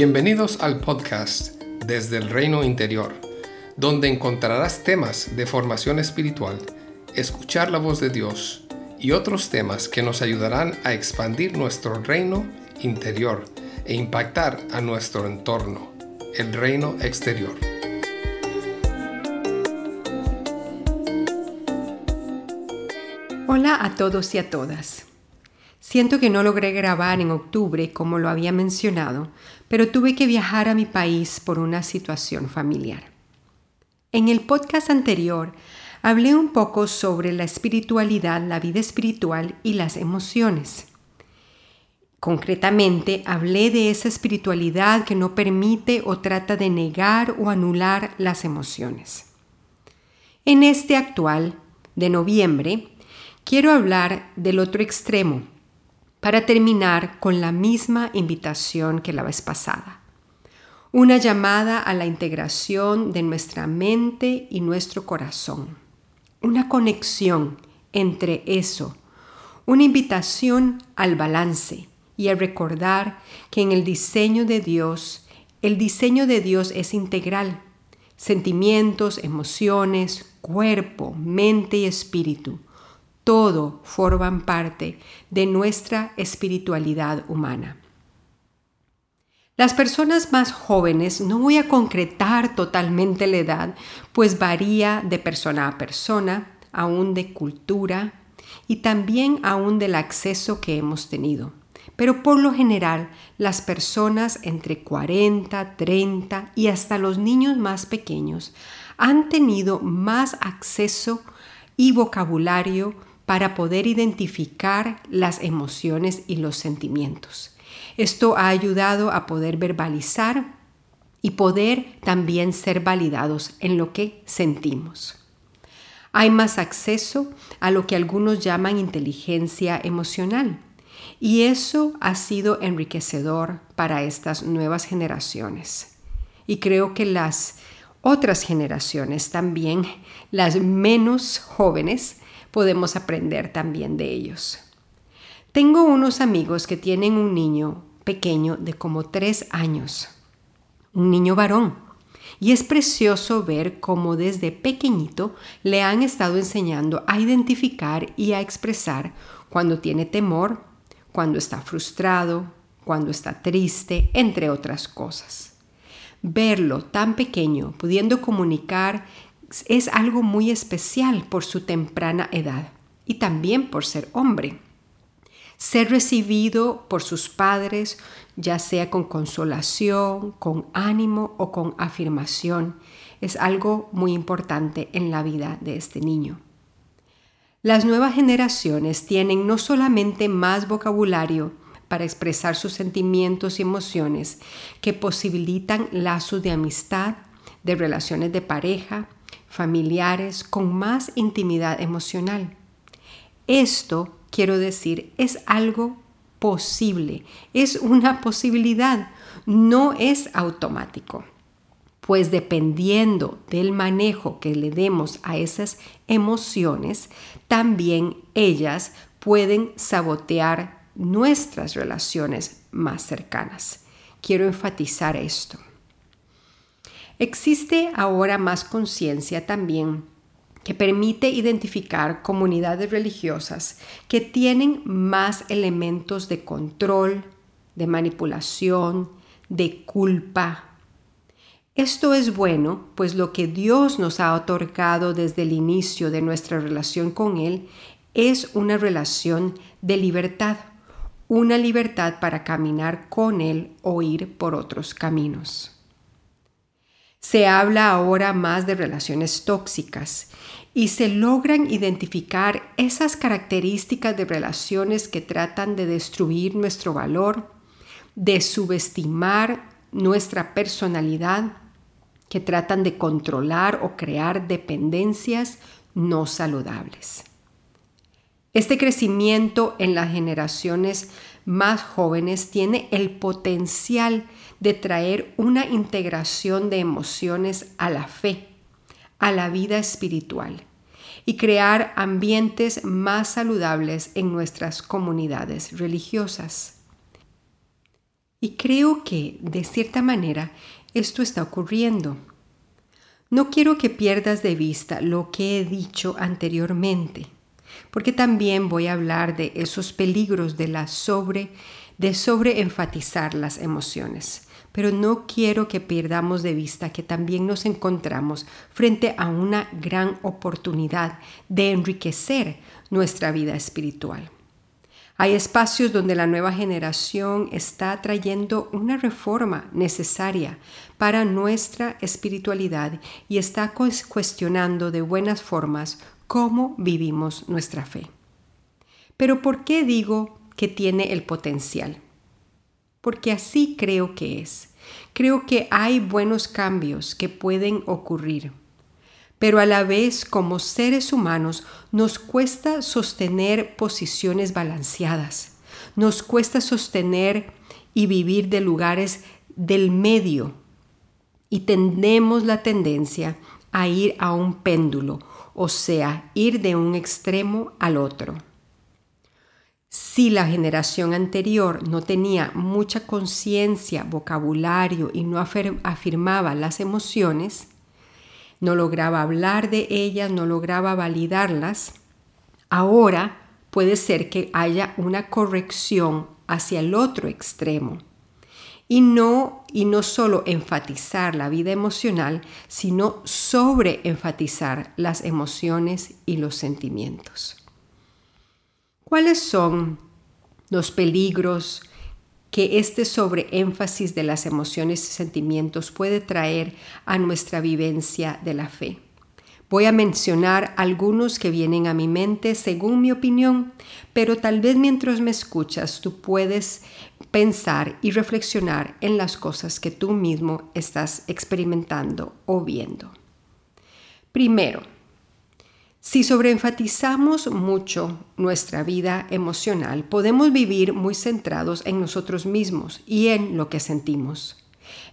Bienvenidos al podcast Desde el Reino Interior, donde encontrarás temas de formación espiritual, escuchar la voz de Dios y otros temas que nos ayudarán a expandir nuestro reino interior e impactar a nuestro entorno, el reino exterior. Hola a todos y a todas. Siento que no logré grabar en octubre como lo había mencionado, pero tuve que viajar a mi país por una situación familiar. En el podcast anterior hablé un poco sobre la espiritualidad, la vida espiritual y las emociones. Concretamente, hablé de esa espiritualidad que no permite o trata de negar o anular las emociones. En este actual, de noviembre, quiero hablar del otro extremo, para terminar con la misma invitación que la vez pasada. Una llamada a la integración de nuestra mente y nuestro corazón. Una conexión entre eso. Una invitación al balance y a recordar que en el diseño de Dios, el diseño de Dios es integral. Sentimientos, emociones, cuerpo, mente y espíritu todo forman parte de nuestra espiritualidad humana. Las personas más jóvenes, no voy a concretar totalmente la edad, pues varía de persona a persona, aún de cultura y también aún del acceso que hemos tenido. Pero por lo general, las personas entre 40, 30 y hasta los niños más pequeños han tenido más acceso y vocabulario para poder identificar las emociones y los sentimientos. Esto ha ayudado a poder verbalizar y poder también ser validados en lo que sentimos. Hay más acceso a lo que algunos llaman inteligencia emocional y eso ha sido enriquecedor para estas nuevas generaciones. Y creo que las otras generaciones también, las menos jóvenes, podemos aprender también de ellos. Tengo unos amigos que tienen un niño pequeño de como tres años, un niño varón, y es precioso ver cómo desde pequeñito le han estado enseñando a identificar y a expresar cuando tiene temor, cuando está frustrado, cuando está triste, entre otras cosas. Verlo tan pequeño, pudiendo comunicar es algo muy especial por su temprana edad y también por ser hombre. Ser recibido por sus padres, ya sea con consolación, con ánimo o con afirmación, es algo muy importante en la vida de este niño. Las nuevas generaciones tienen no solamente más vocabulario para expresar sus sentimientos y emociones que posibilitan lazos de amistad, de relaciones de pareja, familiares con más intimidad emocional. Esto, quiero decir, es algo posible, es una posibilidad, no es automático. Pues dependiendo del manejo que le demos a esas emociones, también ellas pueden sabotear nuestras relaciones más cercanas. Quiero enfatizar esto. Existe ahora más conciencia también que permite identificar comunidades religiosas que tienen más elementos de control, de manipulación, de culpa. Esto es bueno, pues lo que Dios nos ha otorgado desde el inicio de nuestra relación con Él es una relación de libertad, una libertad para caminar con Él o ir por otros caminos. Se habla ahora más de relaciones tóxicas y se logran identificar esas características de relaciones que tratan de destruir nuestro valor, de subestimar nuestra personalidad, que tratan de controlar o crear dependencias no saludables. Este crecimiento en las generaciones más jóvenes tiene el potencial de traer una integración de emociones a la fe, a la vida espiritual y crear ambientes más saludables en nuestras comunidades religiosas. Y creo que, de cierta manera, esto está ocurriendo. No quiero que pierdas de vista lo que he dicho anteriormente, porque también voy a hablar de esos peligros de la sobre de sobreenfatizar las emociones. Pero no quiero que perdamos de vista que también nos encontramos frente a una gran oportunidad de enriquecer nuestra vida espiritual. Hay espacios donde la nueva generación está trayendo una reforma necesaria para nuestra espiritualidad y está cuestionando de buenas formas cómo vivimos nuestra fe. Pero ¿por qué digo que tiene el potencial? Porque así creo que es. Creo que hay buenos cambios que pueden ocurrir pero a la vez como seres humanos nos cuesta sostener posiciones balanceadas, nos cuesta sostener y vivir de lugares del medio y tendemos la tendencia a ir a un péndulo, o sea, ir de un extremo al otro. Si la generación anterior no tenía mucha conciencia, vocabulario y no afirmaba las emociones, no lograba hablar de ellas, no lograba validarlas, ahora puede ser que haya una corrección hacia el otro extremo. Y no, y no solo enfatizar la vida emocional, sino sobre enfatizar las emociones y los sentimientos. ¿Cuáles son los peligros que este sobreénfasis de las emociones y sentimientos puede traer a nuestra vivencia de la fe. Voy a mencionar algunos que vienen a mi mente según mi opinión, pero tal vez mientras me escuchas tú puedes pensar y reflexionar en las cosas que tú mismo estás experimentando o viendo. Primero, si sobreenfatizamos mucho nuestra vida emocional, podemos vivir muy centrados en nosotros mismos y en lo que sentimos.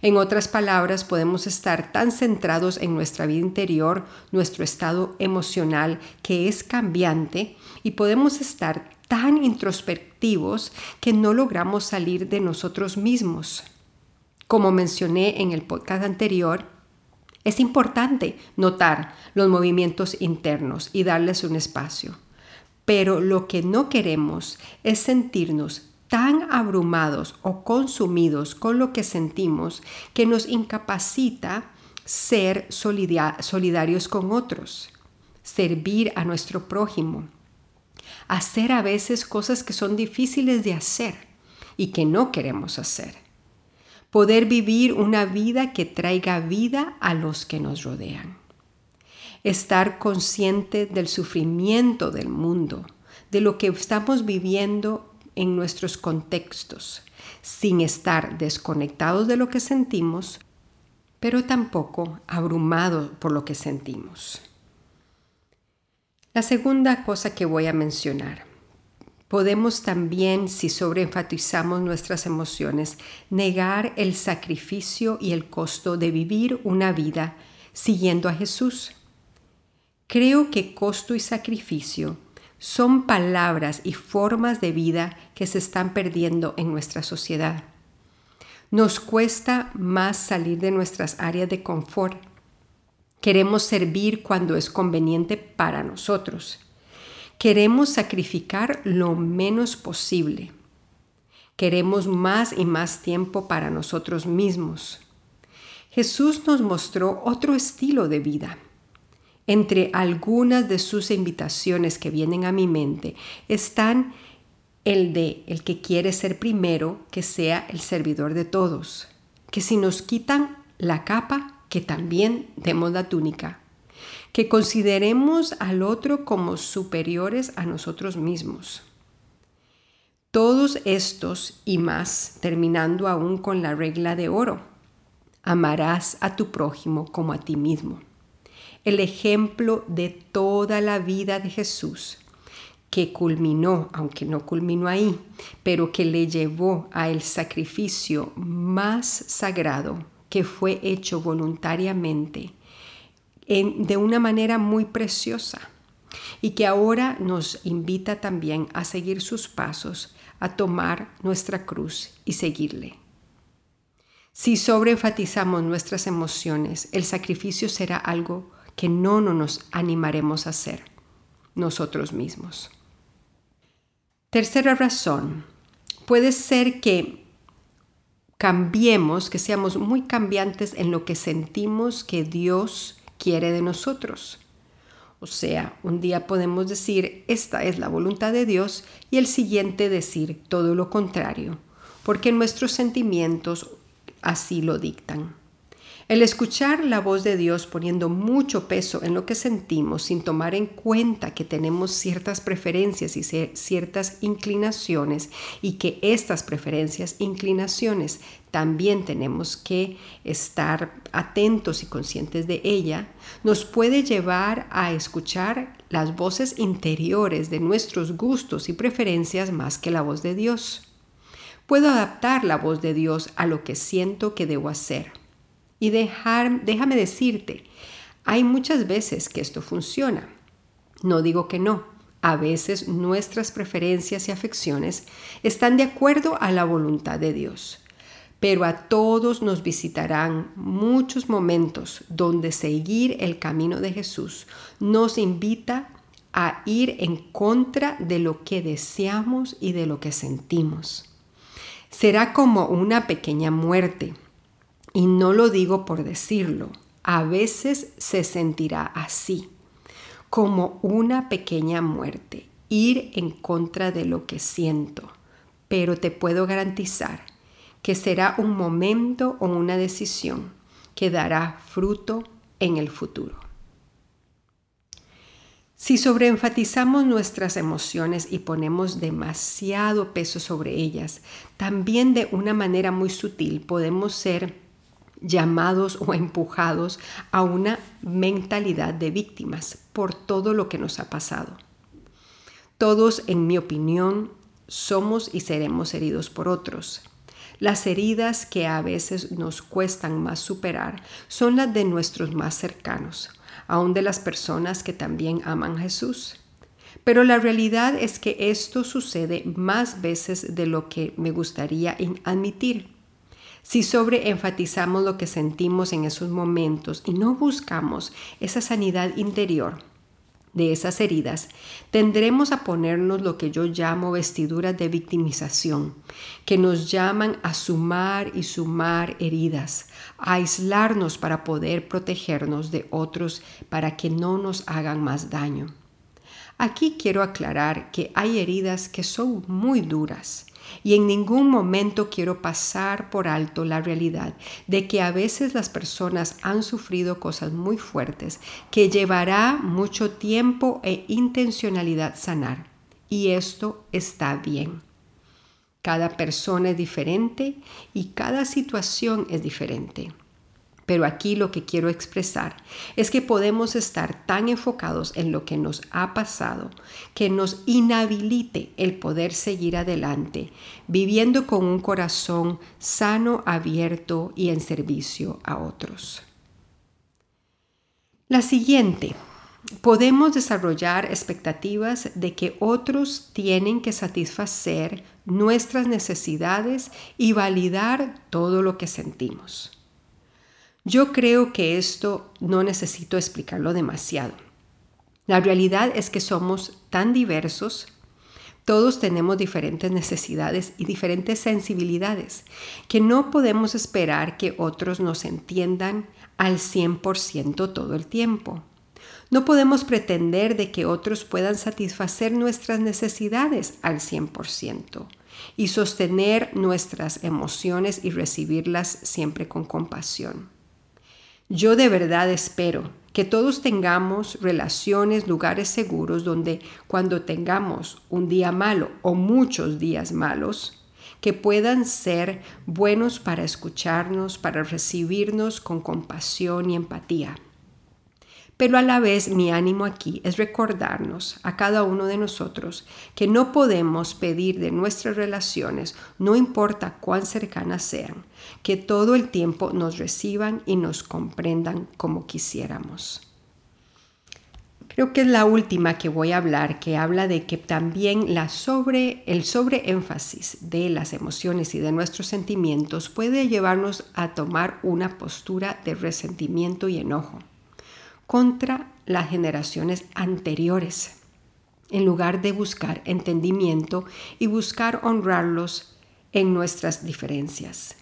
En otras palabras, podemos estar tan centrados en nuestra vida interior, nuestro estado emocional, que es cambiante, y podemos estar tan introspectivos que no logramos salir de nosotros mismos. Como mencioné en el podcast anterior, es importante notar los movimientos internos y darles un espacio. Pero lo que no queremos es sentirnos tan abrumados o consumidos con lo que sentimos que nos incapacita ser solidarios con otros, servir a nuestro prójimo, hacer a veces cosas que son difíciles de hacer y que no queremos hacer poder vivir una vida que traiga vida a los que nos rodean. Estar consciente del sufrimiento del mundo, de lo que estamos viviendo en nuestros contextos, sin estar desconectados de lo que sentimos, pero tampoco abrumados por lo que sentimos. La segunda cosa que voy a mencionar Podemos también, si sobreenfatizamos nuestras emociones, negar el sacrificio y el costo de vivir una vida siguiendo a Jesús. Creo que costo y sacrificio son palabras y formas de vida que se están perdiendo en nuestra sociedad. Nos cuesta más salir de nuestras áreas de confort. Queremos servir cuando es conveniente para nosotros Queremos sacrificar lo menos posible. Queremos más y más tiempo para nosotros mismos. Jesús nos mostró otro estilo de vida. Entre algunas de sus invitaciones que vienen a mi mente están el de el que quiere ser primero, que sea el servidor de todos. Que si nos quitan la capa, que también demos la túnica que consideremos al otro como superiores a nosotros mismos. Todos estos y más, terminando aún con la regla de oro, amarás a tu prójimo como a ti mismo. El ejemplo de toda la vida de Jesús, que culminó, aunque no culminó ahí, pero que le llevó a el sacrificio más sagrado que fue hecho voluntariamente de una manera muy preciosa y que ahora nos invita también a seguir sus pasos, a tomar nuestra cruz y seguirle. Si sobreenfatizamos nuestras emociones, el sacrificio será algo que no nos animaremos a hacer nosotros mismos. Tercera razón, puede ser que cambiemos, que seamos muy cambiantes en lo que sentimos que Dios quiere de nosotros. O sea, un día podemos decir, esta es la voluntad de Dios y el siguiente decir todo lo contrario, porque nuestros sentimientos así lo dictan. El escuchar la voz de Dios poniendo mucho peso en lo que sentimos sin tomar en cuenta que tenemos ciertas preferencias y ciertas inclinaciones y que estas preferencias, inclinaciones, también tenemos que estar atentos y conscientes de ella, nos puede llevar a escuchar las voces interiores de nuestros gustos y preferencias más que la voz de Dios. Puedo adaptar la voz de Dios a lo que siento que debo hacer y dejar, déjame decirte, hay muchas veces que esto funciona. No digo que no. A veces nuestras preferencias y afecciones están de acuerdo a la voluntad de Dios. Pero a todos nos visitarán muchos momentos donde seguir el camino de Jesús nos invita a ir en contra de lo que deseamos y de lo que sentimos. Será como una pequeña muerte y no lo digo por decirlo, a veces se sentirá así, como una pequeña muerte, ir en contra de lo que siento, pero te puedo garantizar que será un momento o una decisión que dará fruto en el futuro. Si sobreenfatizamos nuestras emociones y ponemos demasiado peso sobre ellas, también de una manera muy sutil podemos ser llamados o empujados a una mentalidad de víctimas por todo lo que nos ha pasado. Todos, en mi opinión, somos y seremos heridos por otros. Las heridas que a veces nos cuestan más superar son las de nuestros más cercanos, aun de las personas que también aman a Jesús. Pero la realidad es que esto sucede más veces de lo que me gustaría admitir. Si sobreenfatizamos lo que sentimos en esos momentos y no buscamos esa sanidad interior de esas heridas, tendremos a ponernos lo que yo llamo vestiduras de victimización, que nos llaman a sumar y sumar heridas, a aislarnos para poder protegernos de otros para que no nos hagan más daño. Aquí quiero aclarar que hay heridas que son muy duras y en ningún momento quiero pasar por alto la realidad de que a veces las personas han sufrido cosas muy fuertes que llevará mucho tiempo e intencionalidad sanar. Y esto está bien. Cada persona es diferente y cada situación es diferente. Pero aquí lo que quiero expresar es que podemos estar tan enfocados en lo que nos ha pasado que nos inhabilite el poder seguir adelante, viviendo con un corazón sano, abierto y en servicio a otros. La siguiente, podemos desarrollar expectativas de que otros tienen que satisfacer nuestras necesidades y validar todo lo que sentimos. Yo creo que esto no necesito explicarlo demasiado. La realidad es que somos tan diversos, todos tenemos diferentes necesidades y diferentes sensibilidades, que no podemos esperar que otros nos entiendan al 100% todo el tiempo. No podemos pretender de que otros puedan satisfacer nuestras necesidades al 100% y sostener nuestras emociones y recibirlas siempre con compasión. Yo de verdad espero que todos tengamos relaciones, lugares seguros donde cuando tengamos un día malo o muchos días malos, que puedan ser buenos para escucharnos, para recibirnos con compasión y empatía. Pero a la vez mi ánimo aquí es recordarnos a cada uno de nosotros que no podemos pedir de nuestras relaciones, no importa cuán cercanas sean, que todo el tiempo nos reciban y nos comprendan como quisiéramos. Creo que es la última que voy a hablar, que habla de que también la sobre, el sobreénfasis de las emociones y de nuestros sentimientos puede llevarnos a tomar una postura de resentimiento y enojo contra las generaciones anteriores, en lugar de buscar entendimiento y buscar honrarlos en nuestras diferencias.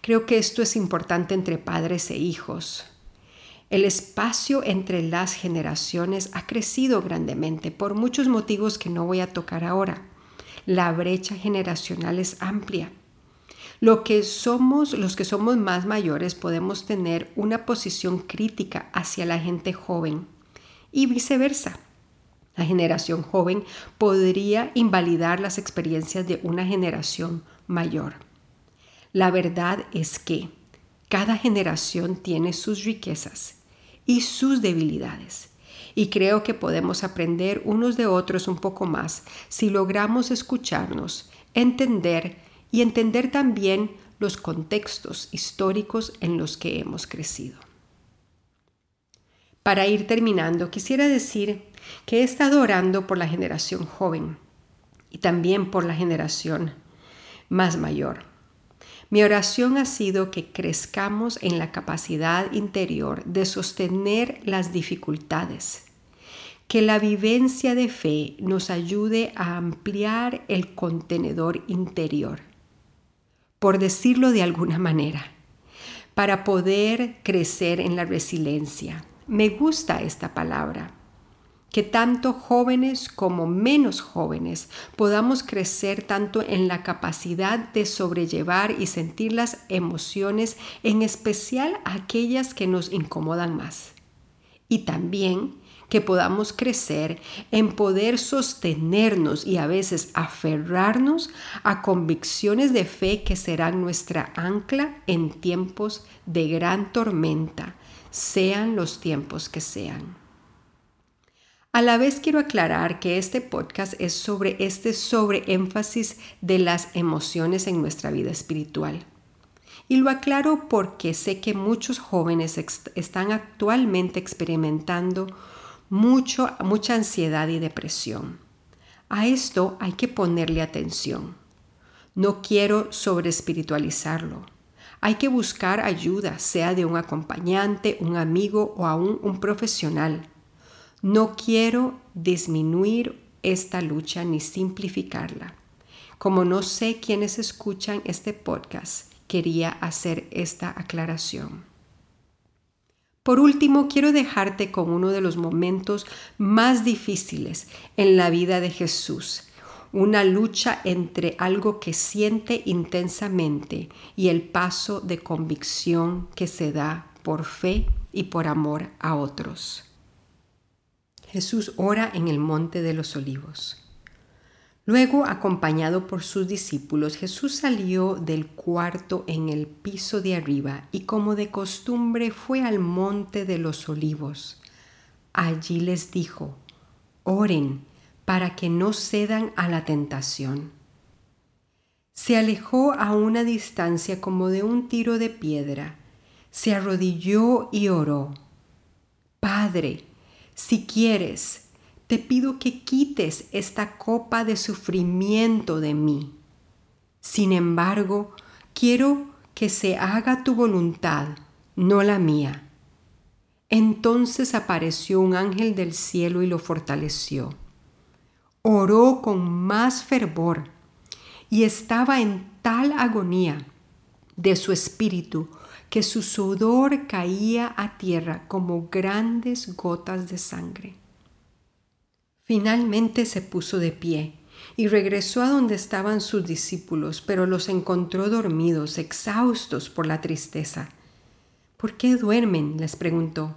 Creo que esto es importante entre padres e hijos. El espacio entre las generaciones ha crecido grandemente por muchos motivos que no voy a tocar ahora. La brecha generacional es amplia. Lo que somos, los que somos más mayores, podemos tener una posición crítica hacia la gente joven y viceversa. La generación joven podría invalidar las experiencias de una generación mayor. La verdad es que cada generación tiene sus riquezas y sus debilidades. Y creo que podemos aprender unos de otros un poco más si logramos escucharnos, entender y entender también los contextos históricos en los que hemos crecido. Para ir terminando, quisiera decir que he estado orando por la generación joven y también por la generación más mayor. Mi oración ha sido que crezcamos en la capacidad interior de sostener las dificultades, que la vivencia de fe nos ayude a ampliar el contenedor interior, por decirlo de alguna manera, para poder crecer en la resiliencia. Me gusta esta palabra que tanto jóvenes como menos jóvenes podamos crecer tanto en la capacidad de sobrellevar y sentir las emociones, en especial aquellas que nos incomodan más. Y también que podamos crecer en poder sostenernos y a veces aferrarnos a convicciones de fe que serán nuestra ancla en tiempos de gran tormenta, sean los tiempos que sean. A la vez quiero aclarar que este podcast es sobre este sobreénfasis de las emociones en nuestra vida espiritual. Y lo aclaro porque sé que muchos jóvenes están actualmente experimentando mucho, mucha ansiedad y depresión. A esto hay que ponerle atención. No quiero sobreespiritualizarlo. Hay que buscar ayuda, sea de un acompañante, un amigo o aún un profesional no quiero disminuir esta lucha ni simplificarla. Como no sé quiénes escuchan este podcast, quería hacer esta aclaración. Por último, quiero dejarte con uno de los momentos más difíciles en la vida de Jesús, una lucha entre algo que siente intensamente y el paso de convicción que se da por fe y por amor a otros. Jesús ora en el monte de los olivos. Luego, acompañado por sus discípulos, Jesús salió del cuarto en el piso de arriba y como de costumbre fue al monte de los olivos. Allí les dijo, oren para que no cedan a la tentación. Se alejó a una distancia como de un tiro de piedra, se arrodilló y oró, Padre, si quieres, te pido que quites esta copa de sufrimiento de mí. Sin embargo, quiero que se haga tu voluntad, no la mía. Entonces apareció un ángel del cielo y lo fortaleció. Oró con más fervor y estaba en tal agonía de su espíritu que su sudor caía a tierra como grandes gotas de sangre. Finalmente se puso de pie y regresó a donde estaban sus discípulos, pero los encontró dormidos, exhaustos por la tristeza. ¿Por qué duermen? les preguntó.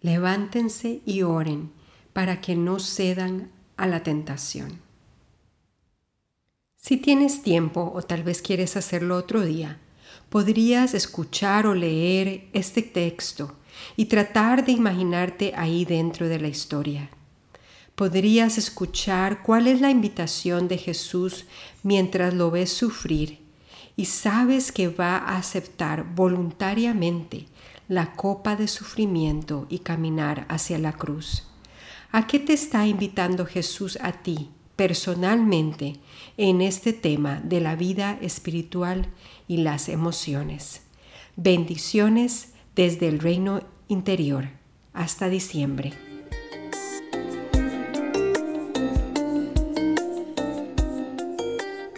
Levántense y oren para que no cedan a la tentación. Si tienes tiempo o tal vez quieres hacerlo otro día, podrías escuchar o leer este texto y tratar de imaginarte ahí dentro de la historia. Podrías escuchar cuál es la invitación de Jesús mientras lo ves sufrir y sabes que va a aceptar voluntariamente la copa de sufrimiento y caminar hacia la cruz. ¿A qué te está invitando Jesús a ti personalmente en este tema de la vida espiritual y las emociones? Bendiciones desde el reino interior. Hasta diciembre.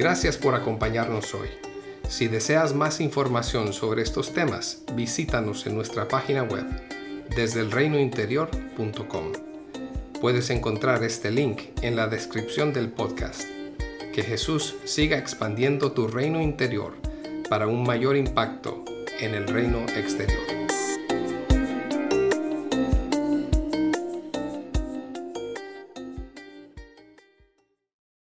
Gracias por acompañarnos hoy. Si deseas más información sobre estos temas, visítanos en nuestra página web desde elreinointerior.com. Puedes encontrar este link en la descripción del podcast. Que Jesús siga expandiendo tu reino interior para un mayor impacto en el reino exterior.